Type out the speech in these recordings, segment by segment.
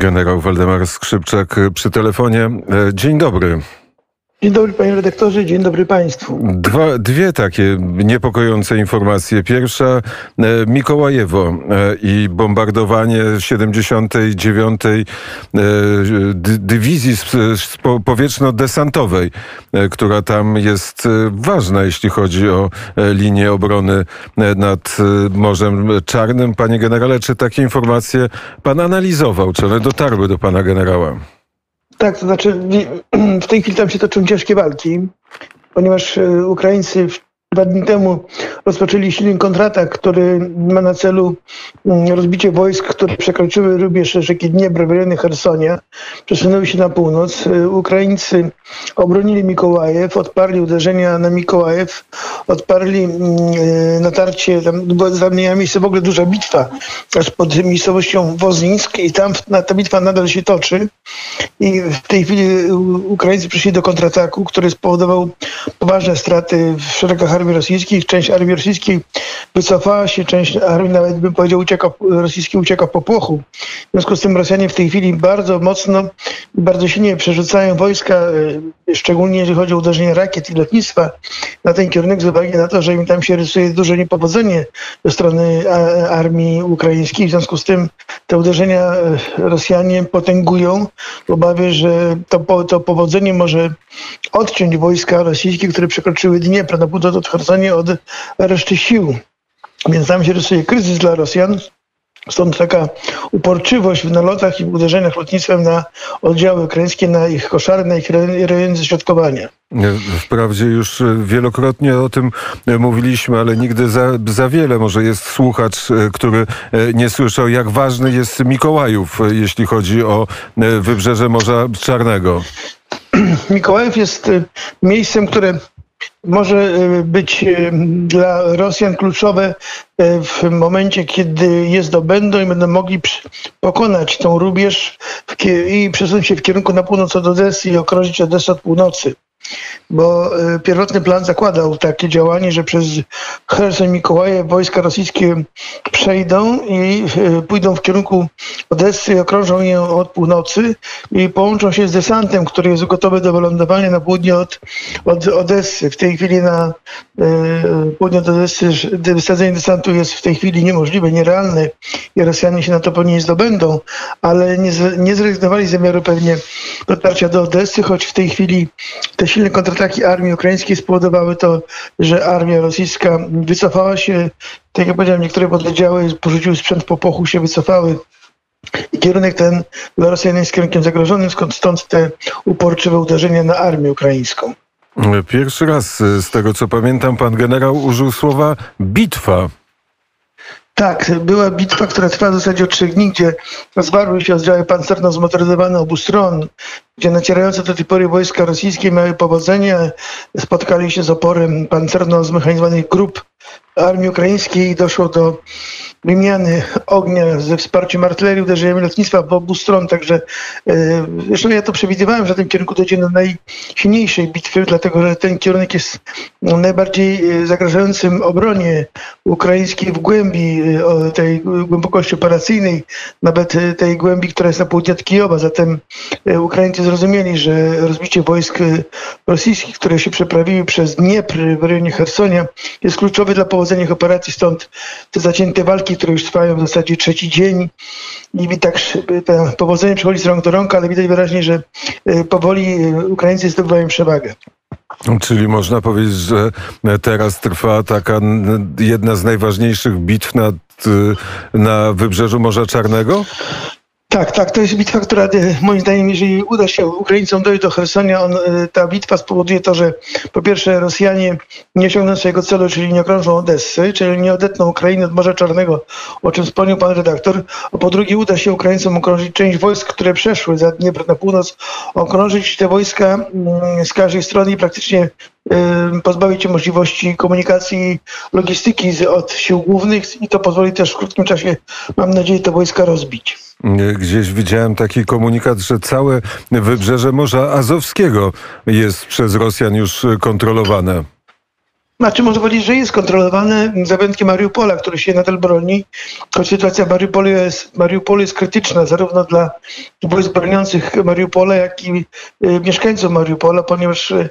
Generał Waldemar Skrzypczak przy telefonie. E, dzień dobry. Dzień dobry panie redaktorze, dzień dobry państwu. Dwa, dwie takie niepokojące informacje. Pierwsza, e, Mikołajewo e, i bombardowanie 79. E, dywizji powietrzno-desantowej, która tam jest ważna, jeśli chodzi o linię obrony nad Morzem Czarnym. Panie generale, czy takie informacje pan analizował? Czy one dotarły do pana generała? Tak, to znaczy w tej chwili tam się toczą ciężkie walki, ponieważ e, Ukraińcy Dwa dni temu rozpoczęli silny kontratak, który ma na celu mm, rozbicie wojsk, które przekroczyły rubież rzeki Dniepr w rejonie Hersonia, przesunęły się na północ. Y, Ukraińcy obronili Mikołajew, odparli uderzenia na Mikołajew, odparli mm, y, natarcie, tam, tam miała miejsce w ogóle duża bitwa pod miejscowością Wozińsk i tam ta bitwa nadal się toczy i w tej chwili Ukraińcy przyszli do kontrataku, który spowodował poważne straty w szeregach armii rosyjskiej. Część armii rosyjskiej wycofała się, część armii nawet bym powiedział ucieka, rosyjskiej ucieka po płochu. W związku z tym Rosjanie w tej chwili bardzo mocno, bardzo silnie przerzucają wojska, e, szczególnie jeżeli chodzi o uderzenie rakiet i lotnictwa na ten kierunek z uwagi na to, że im tam się rysuje duże niepowodzenie ze strony armii ukraińskiej. W związku z tym te uderzenia e, Rosjanie potęgują w obawie, że to, to powodzenie może odciąć wojska rosyjskie, które przekroczyły Dniepr na północ od reszty sił. Więc tam się rysuje kryzys dla Rosjan. Stąd taka uporczywość w nalotach i uderzeniach lotnictwem na oddziały ukraińskie, na ich koszary, na ich rejony zaśrodkowania. Wprawdzie już wielokrotnie o tym mówiliśmy, ale nigdy za, za wiele. Może jest słuchacz, e, który e, nie słyszał, jak ważny jest Mikołajów, e, jeśli chodzi o wybrzeże Morza Czarnego. Mikołajów jest miejscem, które może y, być y, dla Rosjan kluczowe y, w momencie, kiedy je zdobędą i będą mogli pokonać tą rubież i przesunąć się w kierunku na północ od Odessy i okrążyć Odessę od północy bo e, pierwotny plan zakładał takie działanie, że przez Herson Mikołaje wojska rosyjskie przejdą i e, pójdą w kierunku Odessy, okrążą ją od północy i połączą się z desantem, który jest gotowy do wylądowania na południe od, od Odessy. W tej chwili na e, południe od Odessy wysadzenie desantu jest w tej chwili niemożliwe, nierealne i Rosjanie się na to pewnie nie zdobędą, ale nie, nie zrezygnowali z zamiaru pewnie dotarcia do Odessy, choć w tej chwili te silne kontrataki armii ukraińskiej spowodowały to, że armia rosyjska wycofała się. Tak jak powiedziałem, niektóre pododdziały porzuciły sprzęt po pochu, się wycofały. I kierunek ten dla Rosjan jest kierunkiem zagrożonym, skąd stąd te uporczywe uderzenia na armię ukraińską. Pierwszy raz z tego co pamiętam, pan generał użył słowa bitwa. Tak, była bitwa, która trwała w zasadzie od trzech dni, gdzie zwarły się oddziały pancerno zmotoryzowane obu stron, gdzie nacierające do tej pory wojska rosyjskie miały powodzenie, spotkali się z oporem pancerno zmechanizowanych grup armii ukraińskiej i doszło do wymiany ognia ze wsparciem artylerii, uderzeniami lotnictwa w obu stron, także e, zresztą ja to przewidywałem, że w tym kierunku dojdzie do najsilniejszej bitwy, dlatego że ten kierunek jest najbardziej e, zagrażającym obronie ukraińskiej w głębi e, tej głębokości operacyjnej, nawet tej głębi, która jest na południe od Kijowa, zatem Ukraińcy zrozumieli, że rozbicie wojsk rosyjskich, które się przeprawiły przez Dniepr w rejonie Hersonia jest kluczowe dla powodzenia ich operacji, stąd te zacięte walki które już trwają w zasadzie trzeci dzień i tak powodzenie przechodzi z rąk do rąk, ale widać wyraźnie, że e, powoli Ukraińcy zdobywają przewagę. Czyli można powiedzieć, że teraz trwa taka jedna z najważniejszych bitw nad, na wybrzeżu Morza Czarnego? Tak, tak, to jest bitwa, która e, moim zdaniem, jeżeli uda się Ukraińcom dojść do Hersonia, on, e, ta bitwa spowoduje to, że po pierwsze Rosjanie nie osiągną swojego celu, czyli nie okrążą Odessy, czyli nie odetną Ukrainy od Morza Czarnego, o czym wspomniał pan redaktor, a po drugie uda się Ukraińcom okrążyć część wojsk, które przeszły za Dniepr na północ, okrążyć te wojska mm, z każdej strony i praktycznie pozbawić je możliwości komunikacji, logistyki od sił głównych i to pozwoli też w krótkim czasie, mam nadzieję, te wojska rozbić. Gdzieś widziałem taki komunikat, że całe wybrzeże Morza Azowskiego jest przez Rosjan już kontrolowane. Znaczy można powiedzieć, że jest kontrolowane za wyjątkiem Mariupola, który się nadal broni. Choć sytuacja Mariupolu jest, Mariupolu jest krytyczna zarówno dla wojsk broniących Mariupola, jak i y, mieszkańców Mariupola, ponieważ y,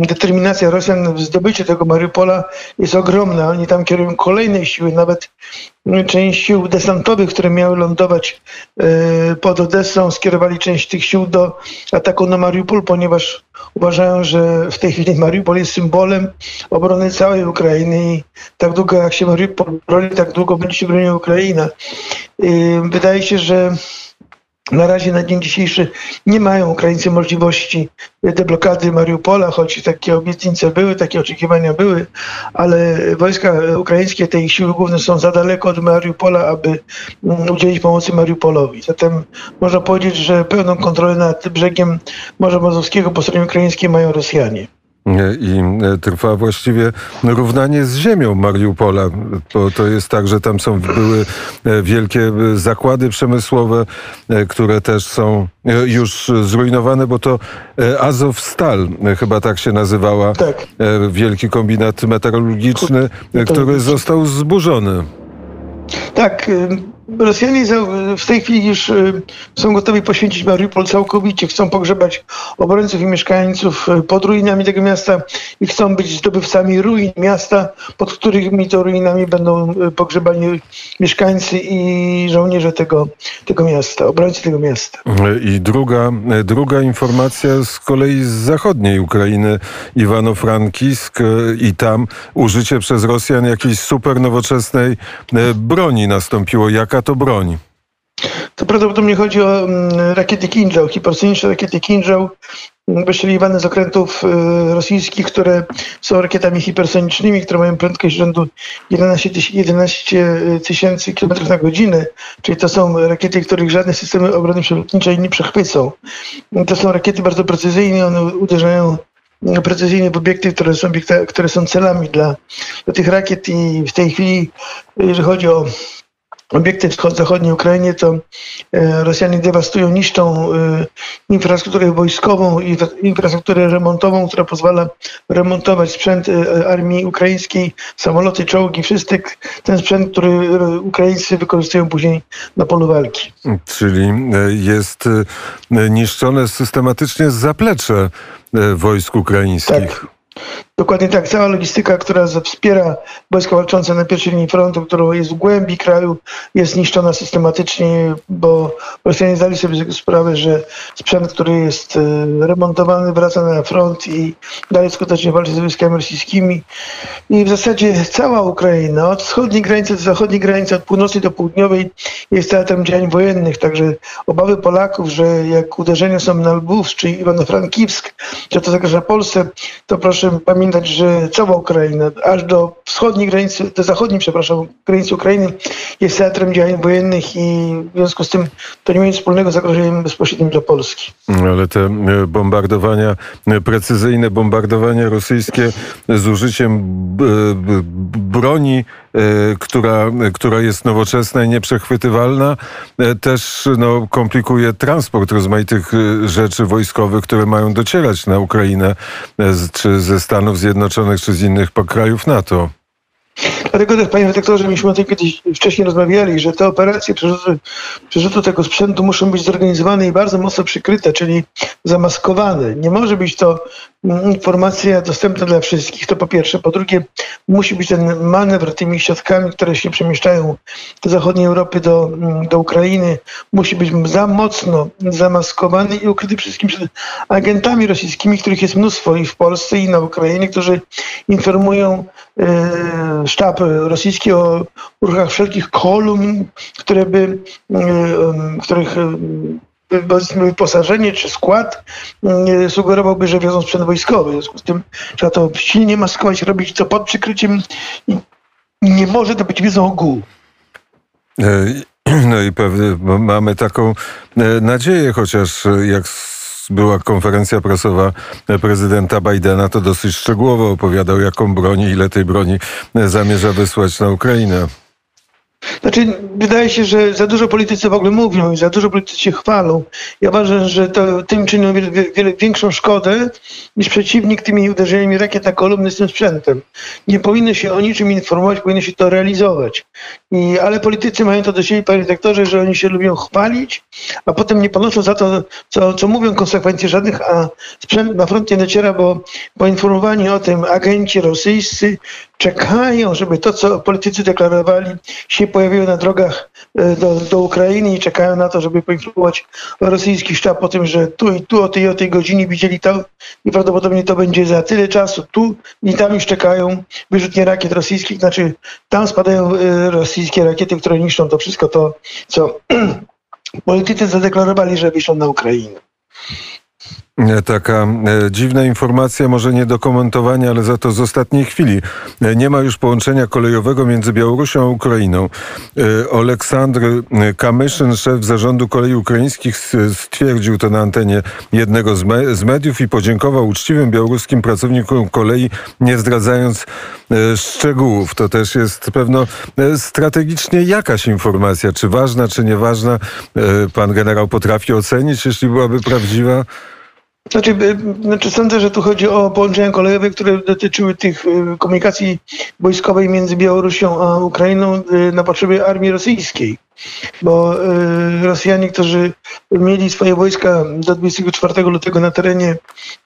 determinacja Rosjan w zdobyciu tego Mariupola jest ogromna. Oni tam kierują kolejne siły, nawet y, część sił desantowych, które miały lądować y, pod Odessą, skierowali część tych sił do ataku na Mariupol, ponieważ uważają, że w tej chwili Mariupol jest symbolem obrony całej Ukrainy i tak długo jak się Mariupol broni, tak długo będzie się broniła Ukraina. Y, Wydaje się, że na razie na dzień dzisiejszy nie mają Ukraińcy możliwości deblokady Mariupola, choć takie obietnice były, takie oczekiwania były, ale wojska ukraińskie, te ich siły główne są za daleko od Mariupola, aby mm, udzielić pomocy Mariupolowi. Zatem można powiedzieć, że pełną kontrolę nad brzegiem Morza Mazowskiego po stronie ukraińskiej mają Rosjanie. I e, trwa właściwie równanie z ziemią Mariupola. To, to jest tak, że tam są były e, wielkie e, zakłady przemysłowe, które też są już zrujnowane, bo to Azovstal chyba tak się nazywała. Tak. Wielki kombinat metalurgiczny, który został zburzony. Tak, Rosjanie w tej chwili już y, są gotowi poświęcić Mariupol całkowicie. Chcą pogrzebać obrońców i mieszkańców y, pod ruinami tego miasta i chcą być zdobywcami ruin miasta, pod którymi to ruinami będą y, pogrzebani mieszkańcy i żołnierze tego, tego miasta, obrońcy tego miasta. I druga, druga informacja z kolei z zachodniej Ukrainy, Iwano-Frankisk i tam użycie przez Rosjan jakiejś super nowoczesnej broni nastąpiło. Jaka to broń? To prawdopodobnie chodzi o mm, rakiety Kinżał, hipersoniczne rakiety Kinżał, mm, wystrzeliwane z okrętów y, rosyjskich, które są rakietami hipersonicznymi, które mają prędkość rzędu 11 tyś- 11 tysięcy km na godzinę, czyli to są rakiety, których żadne systemy obrony przeciwlotniczej nie przechwycą. To są rakiety bardzo precyzyjne, one uderzają mm, precyzyjnie w obiekty, które są, które są celami dla, dla tych rakiet i w tej chwili, jeżeli chodzi o obiekty w zachodniej Ukrainie, to e, Rosjanie dewastują, niszczą e, infrastrukturę wojskową i infrastrukturę remontową, która pozwala remontować sprzęt e, armii ukraińskiej, samoloty, czołgi, wszystko ten sprzęt, który Ukraińcy wykorzystują później na polu walki. Czyli jest niszczone systematycznie zaplecze wojsk ukraińskich. Tak. Dokładnie tak. Cała logistyka, która wspiera wojska walczące na pierwszej linii frontu, która jest w głębi kraju, jest niszczona systematycznie, bo Rosjanie zdali sobie sprawę, że sprzęt, który jest e, remontowany, wraca na front i dalej skutecznie walczy z wojskami rosyjskimi. I w zasadzie cała Ukraina, od wschodniej granicy do zachodniej granicy, od północy do południowej, jest teatrem działań wojennych. Także obawy Polaków, że jak uderzenia są na Lwów czy Iwano-Frankiwsk, że to zagraża Polsce, to proszę pamiętać, że cała Ukraina, aż do wschodniej granicy, do zachodniej, przepraszam, granicy Ukrainy jest teatrem działań wojennych i w związku z tym to nie ma nic wspólnego z zagrożeniem bezpośrednim dla Polski. Ale te e, bombardowania, e, precyzyjne bombardowania rosyjskie z użyciem broni, która, która jest nowoczesna i nieprzechwytywalna, e, też no, komplikuje transport rozmaitych rzeczy wojskowych, które mają docierać na Ukrainę, czy ze Stanów Zjednoczonych, czy z innych krajów NATO. Dlatego też, panie redaktorze, myśmy o tym kiedyś wcześniej rozmawiali, że te operacje przerzutu, przerzutu tego sprzętu muszą być zorganizowane i bardzo mocno przykryte, czyli zamaskowane. Nie może być to mm, informacja dostępna dla wszystkich, to po pierwsze. Po drugie, musi być ten manewr tymi środkami, które się przemieszczają do zachodniej Europy, do, mm, do Ukrainy, musi być za mocno zamaskowany i ukryty wszystkim przed agentami rosyjskimi, których jest mnóstwo i w Polsce, i na Ukrainie, którzy informują e, sztab rosyjski o ruchach wszelkich kolumn, które by, e, których powiedzmy wyposażenie czy skład e, sugerowałby, że wiozą sprzęt wojskowy. W związku z tym trzeba to silnie maskować, robić to pod przykryciem nie może to być wiedzą ogółu. E, No i pewnie mamy taką e, nadzieję, chociaż e, jak była konferencja prasowa prezydenta Bidena, to dosyć szczegółowo opowiadał, jaką broń i ile tej broni zamierza wysłać na Ukrainę. Znaczy, wydaje się, że za dużo politycy w ogóle mówią i za dużo politycy się chwalą. Ja uważam, że to tym czynią wiele, wiele większą szkodę niż przeciwnik tymi uderzeniami rakiet na kolumny z tym sprzętem. Nie powinno się o niczym informować, powinno się to realizować. I, ale politycy mają to do siebie, panie redaktorze, że oni się lubią chwalić, a potem nie ponoszą za to, co, co mówią, konsekwencji żadnych, a sprzęt na front nie dociera, bo poinformowani o tym agenci rosyjscy czekają, żeby to, co politycy deklarowali, się pojawiło na drogach e, do, do Ukrainy i czekają na to, żeby poinformować rosyjski sztab o tym, że tu i tu o tej o tej godzinie widzieli to i prawdopodobnie to będzie za tyle czasu. Tu i tam już czekają wyrzutnie rakiet rosyjskich, znaczy tam spadają e, rosyjskie rakiety, które niszczą to wszystko to, co politycy zadeklarowali, że wyszło na Ukrainę. E, taka e, dziwna informacja, może nie do komentowania, ale za to z ostatniej chwili. E, nie ma już połączenia kolejowego między Białorusią a Ukrainą. Aleksandr Kamyszyn, szef zarządu kolei ukraińskich, stwierdził to na antenie jednego z, me z mediów i podziękował uczciwym białoruskim pracownikom kolei, nie zdradzając szczegółów. To też jest pewno strategicznie jakaś informacja, czy ważna, czy nieważna. Pan generał potrafi ocenić, jeśli byłaby prawdziwa. Znaczy, y, znaczy sądzę, że tu chodzi o połączenia kolejowe, które dotyczyły tych y, komunikacji wojskowej między Białorusią a Ukrainą y, na potrzeby armii rosyjskiej. Bo Rosjanie, którzy mieli swoje wojska do 24 lutego na terenie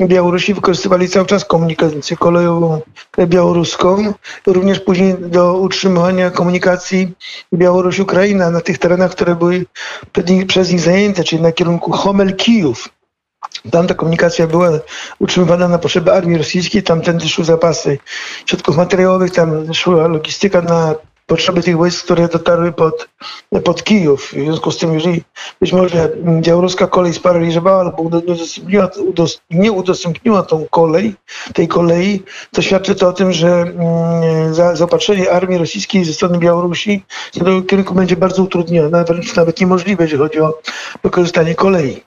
Białorusi, wykorzystywali cały czas komunikację kolejową białoruską, również później do utrzymywania komunikacji Białoruś-Ukraina na tych terenach, które były przez nich zajęte, czyli na kierunku Homel-Kijów. Tam ta komunikacja była utrzymywana na potrzeby armii rosyjskiej, tamtędy szły zapasy środków materiałowych, tam szła logistyka na potrzeby tych wojsk, które dotarły pod, pod Kijów. W związku z tym, jeżeli być może białoruska kolej sparaliżowała albo nie udostępniła tą kolej, tej kolei, to świadczy to o tym, że mm, za, zaopatrzenie armii rosyjskiej ze strony Białorusi w tym kierunku będzie bardzo utrudnione, wręcz nawet niemożliwe, jeżeli chodzi o wykorzystanie kolei.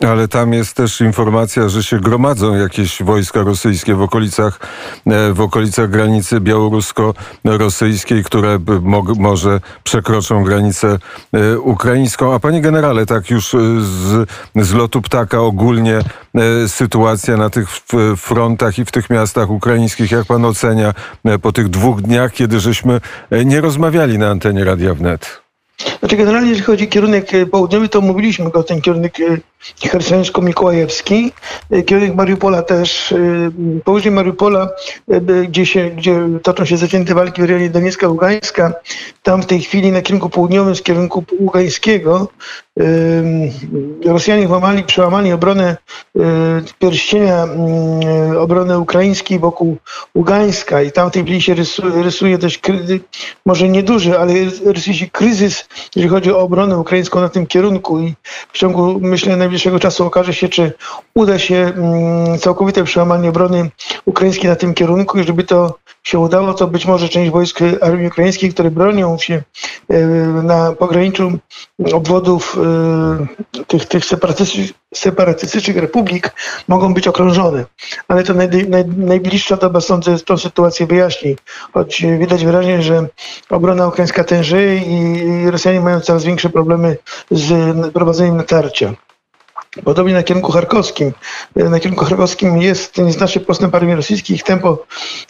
Ale tam jest też informacja, że się gromadzą jakieś wojska rosyjskie w okolicach, e, w okolicach granicy białorusko-rosyjskiej, które mo może przekroczą granicę e, ukraińską. A panie generale, tak już e, z, z lotu ptaka ogólnie sytuacja na tych frontach i w tych miastach ukraińskich, jak pan ocenia po tych dwóch dniach, kiedy żeśmy nie rozmawiali na antenie Radia Wnet? Znaczy generalnie jeżeli chodzi o kierunek południowy, to mówiliśmy go, ten kierunek Chersońsko-Mikołajewski, e, kierunek Mariupola też, e, położenie Mariupola, e, gdzie, się, gdzie toczą się zacięte walki w rejonie Doniecka, Ługańska, tam w tej chwili na kierunku południowym, z kierunku ługańskiego, Rosjanie włamali, przełamali obronę pierścienia, obronę ukraińskiej wokół Ługańska i tam w tej chwili się rysuje, rysuje dość, może nieduży, ale rysuje się kryzys, jeżeli chodzi o obronę ukraińską na tym kierunku i w ciągu, myślę, najbliższego czasu okaże się, czy uda się mm, całkowite przełamanie obrony ukraińskiej na tym kierunku. Jeżeli to się udało, to być może część wojsk armii ukraińskiej, które bronią się e, na pograniczu obwodów e, tych, tych separatystycznych republik, mogą być okrążone. Ale to naj, naj, najbliższa doba, sądzę, tą sytuację wyjaśni. Choć widać wyraźnie, że obrona ukraińska tężeje i Rosjanie mają coraz większe problemy z prowadzeniem natarcia. Podobnie na kierunku charkowskim. Na kierunku charkowskim jest nieznaczny postęp armii rosyjskiej. Ich tempo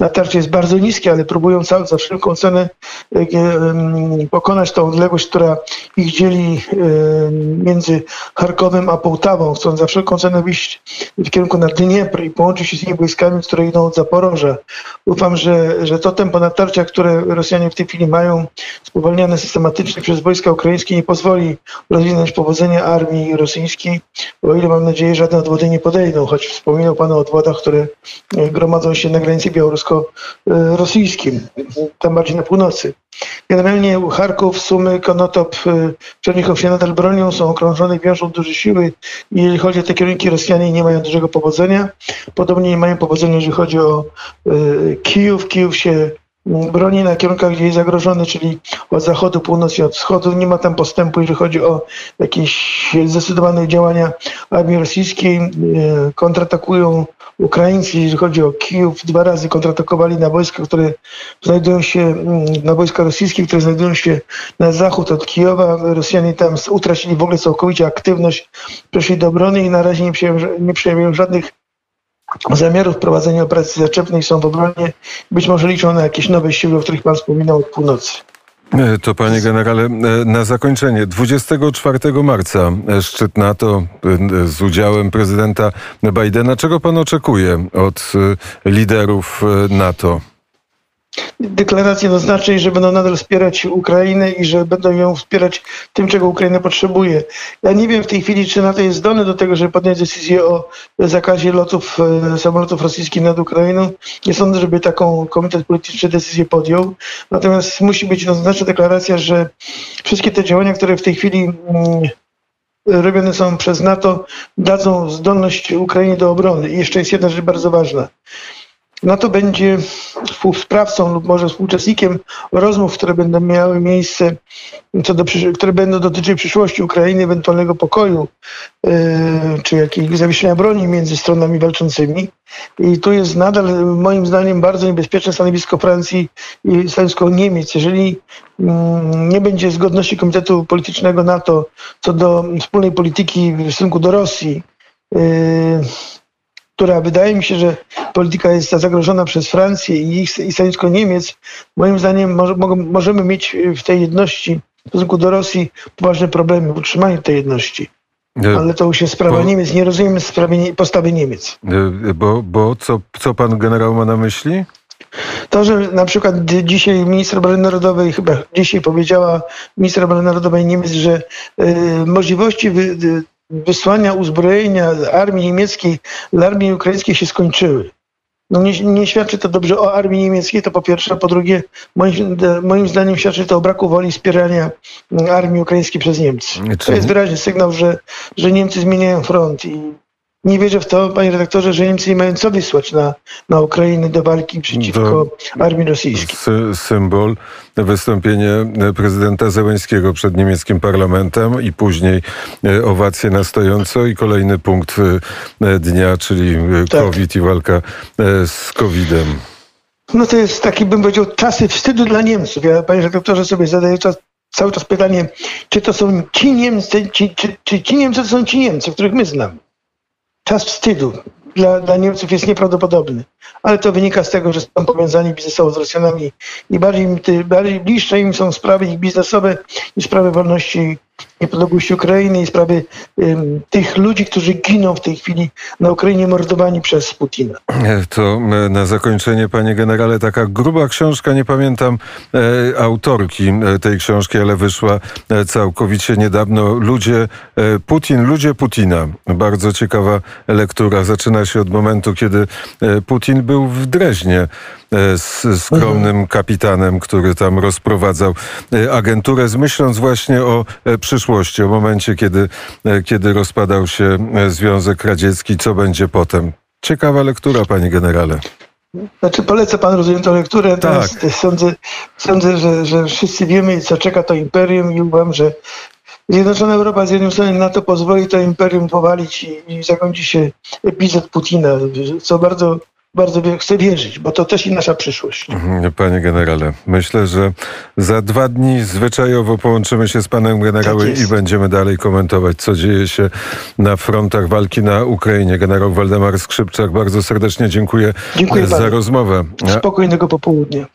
natarcia jest bardzo niskie, ale próbują cały, za wszelką cenę e, pokonać tą odległość, która ich dzieli e, między Charkowem a Połtawą. Chcą za wszelką cenę wyjść w kierunku na Dniepr i połączyć się z tymi wojskami, które idą od Zaporoża. Ufam, że, że to tempo natarcia, które Rosjanie w tej chwili mają, spowalniane systematycznie przez wojska ukraińskie, nie pozwoli rozwinąć powodzenia armii rosyjskiej o ile mam nadzieję żadne odwody nie podejdą, choć wspominał Pan o odwodach, które e, gromadzą się na granicy białorusko-rosyjskim, tam bardziej na północy. Generalnie Charków, Sumy, Konotop, e, Czernichów się nadal bronią, są okrążone, wiążą duże siły i jeżeli chodzi o te kierunki, Rosjanie nie mają dużego powodzenia. Podobnie nie mają powodzenia, jeżeli chodzi o e, Kijów. Kijów się broni na kierunkach, gdzie jest zagrożony, czyli od zachodu, północy, od wschodu. Nie ma tam postępu, jeżeli chodzi o jakieś zdecydowane działania armii rosyjskiej. E, kontratakują Ukraińcy, jeżeli chodzi o Kijów, dwa razy kontratakowali na wojska, które znajdują się, mm, na wojska rosyjskie, które znajdują się na zachód od Kijowa. Rosjanie tam utracili w ogóle całkowicie aktywność, przeszli do obrony i na razie nie przyjmują, nie żadnych zamiarów prowadzenia operacji zaczepnej, są w obronie. Być może liczą na jakieś nowe siły, o których pan wspominał od północy. E, To panie generale, e, na zakończenie 24 marca e, szczyt NATO z udziałem prezydenta Bidena. Czego pan oczekuje od liderów NATO? Deklarację jednoznacznej, że będą nadal wspierać Ukrainę i że będą ją wspierać tym, czego Ukraina potrzebuje. Ja nie wiem w tej chwili, czy NATO jest zdolny do tego, żeby podjąć decyzję o zakazie lotów e, samolotów rosyjskich nad Ukrainą. Nie sądzę, żeby taką komitet polityczny decyzję podjął. Natomiast musi być jednoznaczna deklaracja, że wszystkie te działania, które w tej chwili mm, robione są przez NATO, dadzą zdolność Ukrainie do obrony. I jeszcze jest jedna rzecz bardzo ważna. NATO będzie współsprawcą lub może współuczestnikiem rozmów, które będą miały miejsce, co do, które będą dotyczyć przyszłości Ukrainy, ewentualnego pokoju, yy, czy jakiegoś zawieszenia broni między stronami walczącymi. I tu jest nadal, moim zdaniem, bardzo niebezpieczne stanowisko Francji i stanowisko Niemiec. Jeżeli mm, nie będzie zgodności Komitetu Politycznego NATO co do wspólnej polityki w stosunku do Rosji, yy, która wydaje mi się, że polityka jest zagrożona przez Francję i, i stanowisko Niemiec, moim zdaniem może, możemy mieć w tej jedności w stosunku do Rosji poważne problemy w utrzymaniu tej jedności. E, Ale to już jest sprawa Bo- Niemiec. Nie rozumiemy sprawy, postawy Niemiec. e, Bo, bo co, co pan generał ma na myśli? To, że na przykład dzisiaj minister obrony narodowej, chyba dzisiaj powiedziała minister obrony narodowej Niemiec, że y, możliwości wy, y, wysłania uzbrojenia armii niemieckiej dla armii ukraińskiej się skończyły. No nie, nie świadczy to dobrze o armii niemieckiej, to po pierwsze, a po drugie, moim, moim zdaniem świadczy to o braku woli wspierania mm, armii ukraińskiej przez Niemcy. To jest wyraźny sygnał, że, że Niemcy zmieniają front i nie wierzę w to, panie redaktorze, że Niemcy nie mają co wysłać na, na Ukrainę do walki przeciwko armii rosyjskiej. Sy- symbol, wystąpienie e, prezydenta Zełęńskiego przed niemieckim parlamentem i później e, owacje na stojąco i kolejny punkt e, dnia, czyli e, Tak. COVID i walka e, z COVID-em. No to jest taki, bym powiedział, czasy wstydu dla Niemców. Ja, panie redaktorze, sobie zadaję czas, cały czas pytanie, czy to są ci Niemcy, ci, czy, czy ci Niemcy to są ci Niemcy, których my znamy. Czas wstydu dla, dla Niemców jest nieprawdopodobny. Ale to wynika z tego, że są powiązani biznesowo z Rosjanami i bardziej, bardziej bliższe im są sprawy ich biznesowe niż sprawy wolności niepodległości Ukrainy i sprawy ym, tych ludzi, którzy giną w tej chwili na Ukrainie mordowani przez Putina. To e, na zakończenie, panie generale, taka gruba książka, nie pamiętam e, autorki e, tej książki, ale wyszła e, całkowicie niedawno. Ludzie e, Putin, ludzie Putina. Bardzo ciekawa lektura. Zaczyna się od momentu, kiedy Putin był w Dreźnie z skromnym kapitanem, który tam rozprowadzał e, agenturę, z myśląc właśnie o e, przyszłości, o momencie, kiedy, e, kiedy rozpadał się e, Związek Radziecki, co będzie potem. Ciekawa lektura, panie generale. Znaczy polecę pan rozumiem tę lekturę, Tak. sądzę, sądzę że, że wszyscy wiemy, co czeka to imperium i uważam, że Zjednoczona Europa z jednej strony na to pozwoli to imperium powalić i, i zakończy się epizod Putina, co bardzo, bardzo chcę wierzyć, bo to też i nasza przyszłość. Mhm, Panie generale, myślę, że za dwa dni zwyczajowo połączymy się z panem generałem Tak i będziemy dalej komentować, co dzieje się na frontach walki na Ukrainie. Generał Waldemar Skrzypczak, bardzo serdecznie dziękuję, Dziękuję za rozmowę. Spokojnego popołudnia.